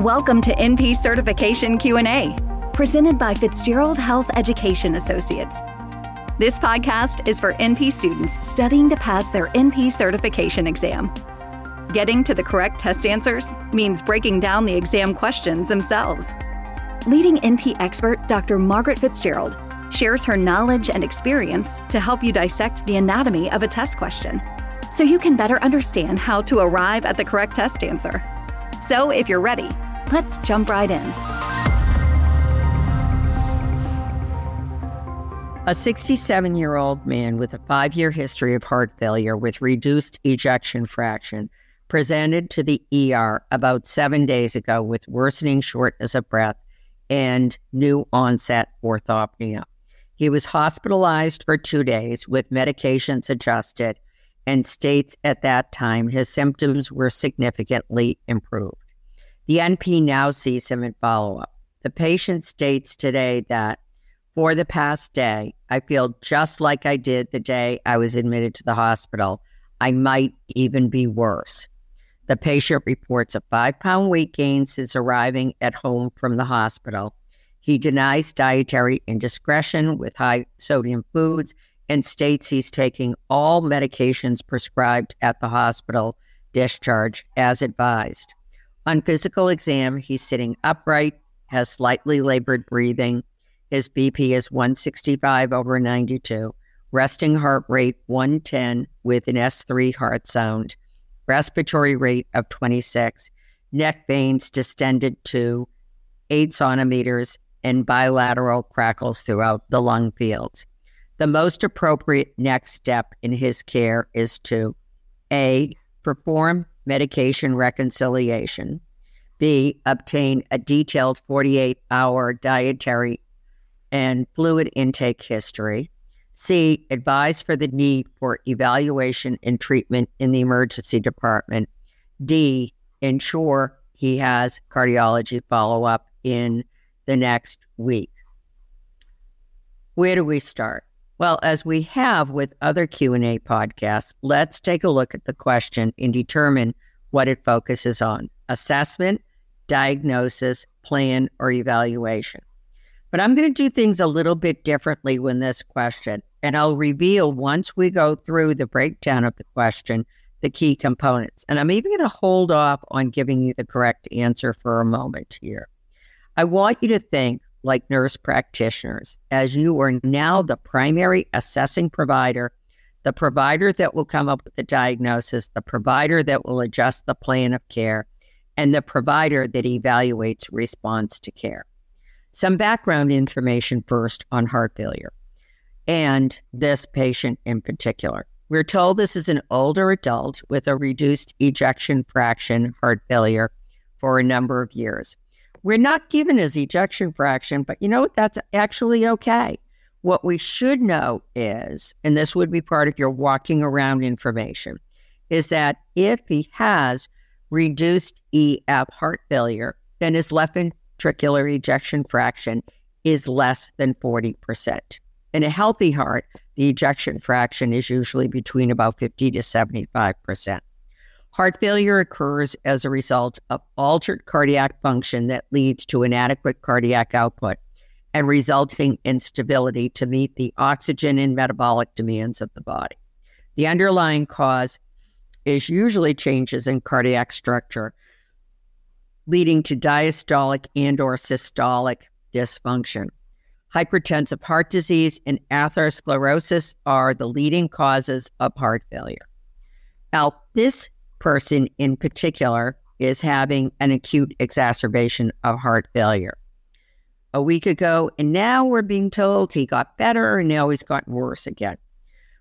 Welcome to NP Certification Q&A, presented by Fitzgerald Health Education Associates. This podcast is for NP students studying to pass their NP certification exam. Getting to the correct test answers means breaking down the exam questions themselves. Leading NP expert Dr. Margaret Fitzgerald shares her knowledge and experience to help you dissect the anatomy of a test question so you can better understand how to arrive at the correct test answer. So, if you're ready, let's jump right in. A 67 year old man with a five year history of heart failure with reduced ejection fraction presented to the ER about seven days ago with worsening shortness of breath and new onset orthopnea. He was hospitalized for two days with medications adjusted and states at that time his symptoms were significantly improved. The NP now sees him in follow up. The patient states today that for the past day, I feel just like I did the day I was admitted to the hospital. I might even be worse. The patient reports a five pound weight gain since arriving at home from the hospital. He denies dietary indiscretion with high sodium foods and states he's taking all medications prescribed at the hospital discharge as advised. On physical exam, he's sitting upright, has slightly labored breathing. His BP is 165 over 92, resting heart rate 110 with an S3 heart sound, respiratory rate of 26, neck veins distended to 8 centimeters, and bilateral crackles throughout the lung fields. The most appropriate next step in his care is to A. Perform medication reconciliation. B. Obtain a detailed 48 hour dietary and fluid intake history. C. Advise for the need for evaluation and treatment in the emergency department. D. Ensure he has cardiology follow up in the next week. Where do we start? Well, as we have with other Q&A podcasts, let's take a look at the question and determine what it focuses on. Assessment, diagnosis, plan, or evaluation. But I'm going to do things a little bit differently with this question, and I'll reveal once we go through the breakdown of the question the key components. And I'm even going to hold off on giving you the correct answer for a moment here. I want you to think like nurse practitioners, as you are now the primary assessing provider, the provider that will come up with the diagnosis, the provider that will adjust the plan of care, and the provider that evaluates response to care. Some background information first on heart failure and this patient in particular. We're told this is an older adult with a reduced ejection fraction heart failure for a number of years. We're not given his ejection fraction, but you know what? That's actually okay. What we should know is, and this would be part of your walking around information, is that if he has reduced EF heart failure, then his left ventricular ejection fraction is less than 40%. In a healthy heart, the ejection fraction is usually between about 50 to 75%. Heart failure occurs as a result of altered cardiac function that leads to inadequate cardiac output and resulting instability to meet the oxygen and metabolic demands of the body. The underlying cause is usually changes in cardiac structure leading to diastolic and or systolic dysfunction. Hypertensive heart disease and atherosclerosis are the leading causes of heart failure. Now, this person in particular is having an acute exacerbation of heart failure. A week ago, and now we're being told he got better and now he's gotten worse again.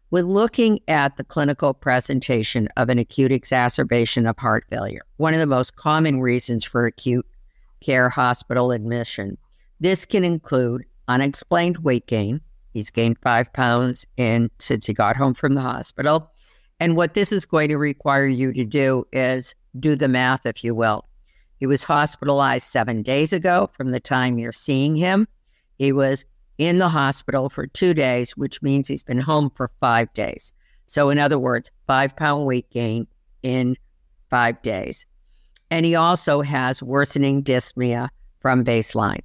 When looking at the clinical presentation of an acute exacerbation of heart failure, one of the most common reasons for acute care hospital admission, this can include unexplained weight gain. He's gained five pounds in since he got home from the hospital. And what this is going to require you to do is do the math, if you will. He was hospitalized seven days ago from the time you're seeing him. He was in the hospital for two days, which means he's been home for five days. So, in other words, five pound weight gain in five days. And he also has worsening dyspnea from baseline.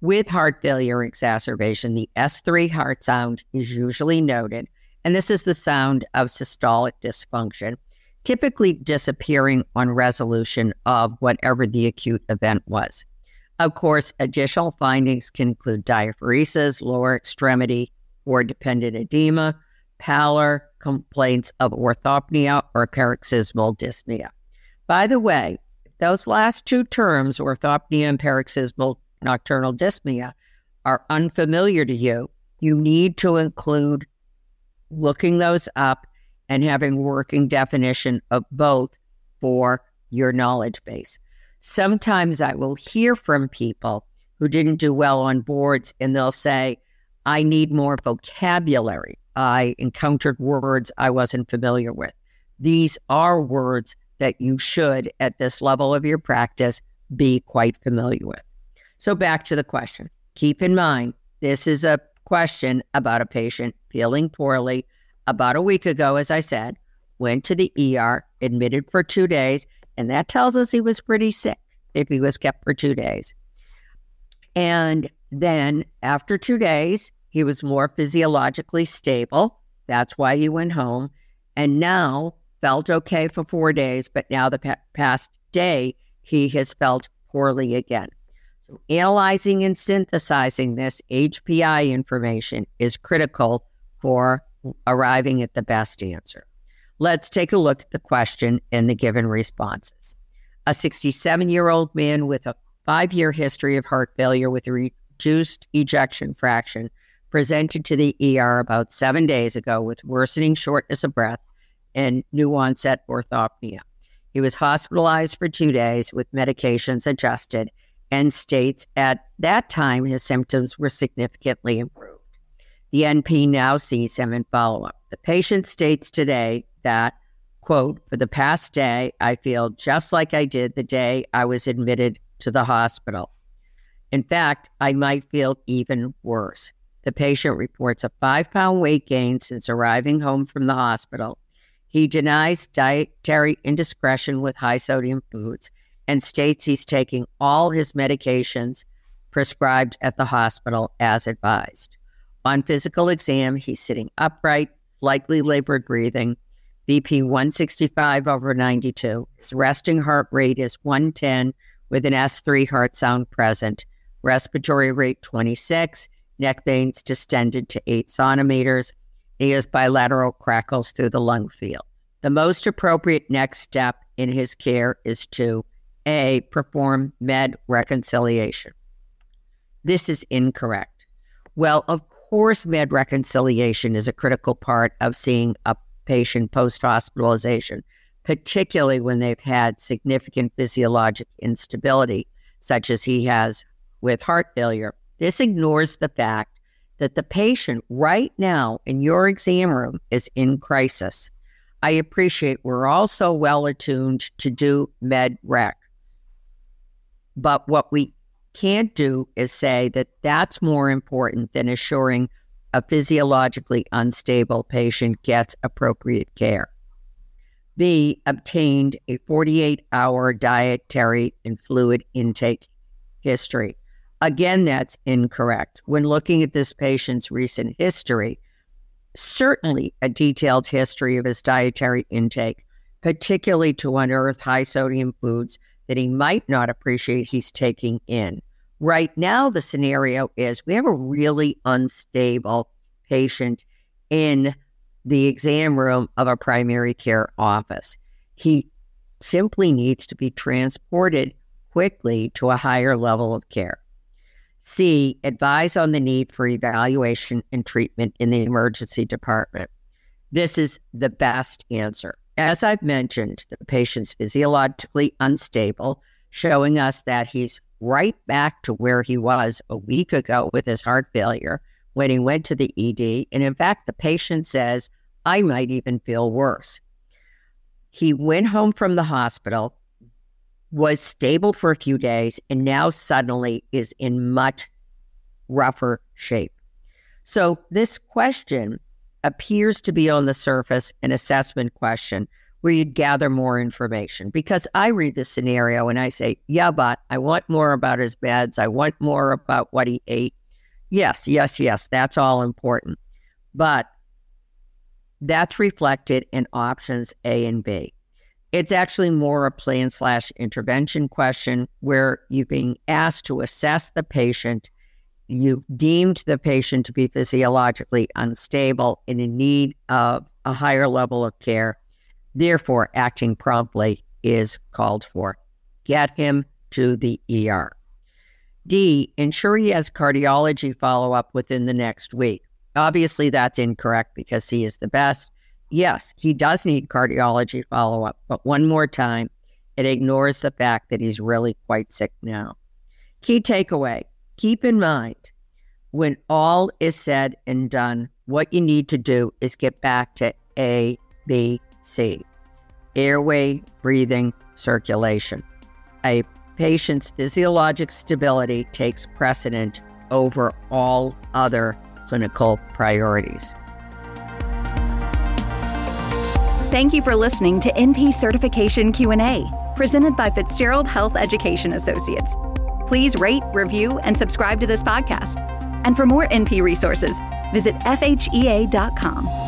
With heart failure exacerbation, the S3 heart sound is usually noted, and this is the sound of systolic dysfunction, typically disappearing on resolution of whatever the acute event was. Of course, additional findings can include diaphoresis, lower extremity or dependent edema, pallor, complaints of orthopnea or paroxysmal dyspnea. By the way, those last two terms, orthopnea and paroxysmal nocturnal dyspnea, are unfamiliar to you, you need to include looking those up and having working definition of both for your knowledge base. Sometimes I will hear from people who didn't do well on boards and they'll say, I need more vocabulary. I encountered words I wasn't familiar with. These are words that you should, at this level of your practice, be quite familiar with. So, back to the question. Keep in mind, this is a question about a patient feeling poorly. About a week ago, as I said, went to the ER, admitted for two days, and that tells us he was pretty sick if he was kept for two days. And then after two days, he was more physiologically stable. That's why he went home. And now felt okay for four days, but now the pa- past day, he has felt poorly again. So, analyzing and synthesizing this HPI information is critical for arriving at the best answer. Let's take a look at the question and the given responses. A 67 year old man with a five year history of heart failure with reduced ejection fraction presented to the ER about seven days ago with worsening shortness of breath and new onset orthopnea. He was hospitalized for two days with medications adjusted and states at that time his symptoms were significantly improved. The NP now sees him in follow up. The patient states today that, quote, for the past day, I feel just like I did the day I was admitted to the hospital. In fact, I might feel even worse. The patient reports a five pound weight gain since arriving home from the hospital he denies dietary indiscretion with high sodium foods and states he's taking all his medications prescribed at the hospital as advised. On physical exam, he's sitting upright, slightly labored breathing, BP 165 over 92. His resting heart rate is 110 with an S3 heart sound present, respiratory rate 26, neck veins distended to 8 centimeters, he has bilateral crackles through the lung fields. The most appropriate next step in his care is to A, perform med reconciliation. This is incorrect. Well, of course, med reconciliation is a critical part of seeing a patient post hospitalization, particularly when they've had significant physiologic instability, such as he has with heart failure. This ignores the fact that the patient right now in your exam room is in crisis. I appreciate we're all so well attuned to do med rec. But what we can't do is say that that's more important than assuring a physiologically unstable patient gets appropriate care. B, obtained a 48 hour dietary and fluid intake history. Again, that's incorrect. When looking at this patient's recent history, certainly a detailed history of his dietary intake, particularly to unearth high sodium foods that he might not appreciate he's taking in. Right now, the scenario is we have a really unstable patient in the exam room of a primary care office. He simply needs to be transported quickly to a higher level of care. C, advise on the need for evaluation and treatment in the emergency department. This is the best answer. As I've mentioned, the patient's physiologically unstable, showing us that he's right back to where he was a week ago with his heart failure when he went to the ED. And in fact, the patient says, I might even feel worse. He went home from the hospital was stable for a few days and now suddenly is in much rougher shape. So, this question appears to be on the surface an assessment question where you'd gather more information. Because I read the scenario and I say, yeah, but I want more about his beds. I want more about what he ate. Yes, yes, yes, that's all important. But that's reflected in options A and B. It's actually more a plan slash intervention question where you're being asked to assess the patient. You've deemed the patient to be physiologically unstable and in need of a higher level of care. Therefore, acting promptly is called for. Get him to the ER. D, ensure he has cardiology follow up within the next week. Obviously, that's incorrect because he is the best. Yes, he does need cardiology follow up, but one more time, it ignores the fact that he's really quite sick now. Key takeaway keep in mind when all is said and done, what you need to do is get back to A, B, C airway, breathing, circulation. A patient's physiologic stability takes precedent over all other clinical priorities. Thank you for listening to NP Certification Q&A, presented by Fitzgerald Health Education Associates. Please rate, review, and subscribe to this podcast. And for more NP resources, visit fhea.com.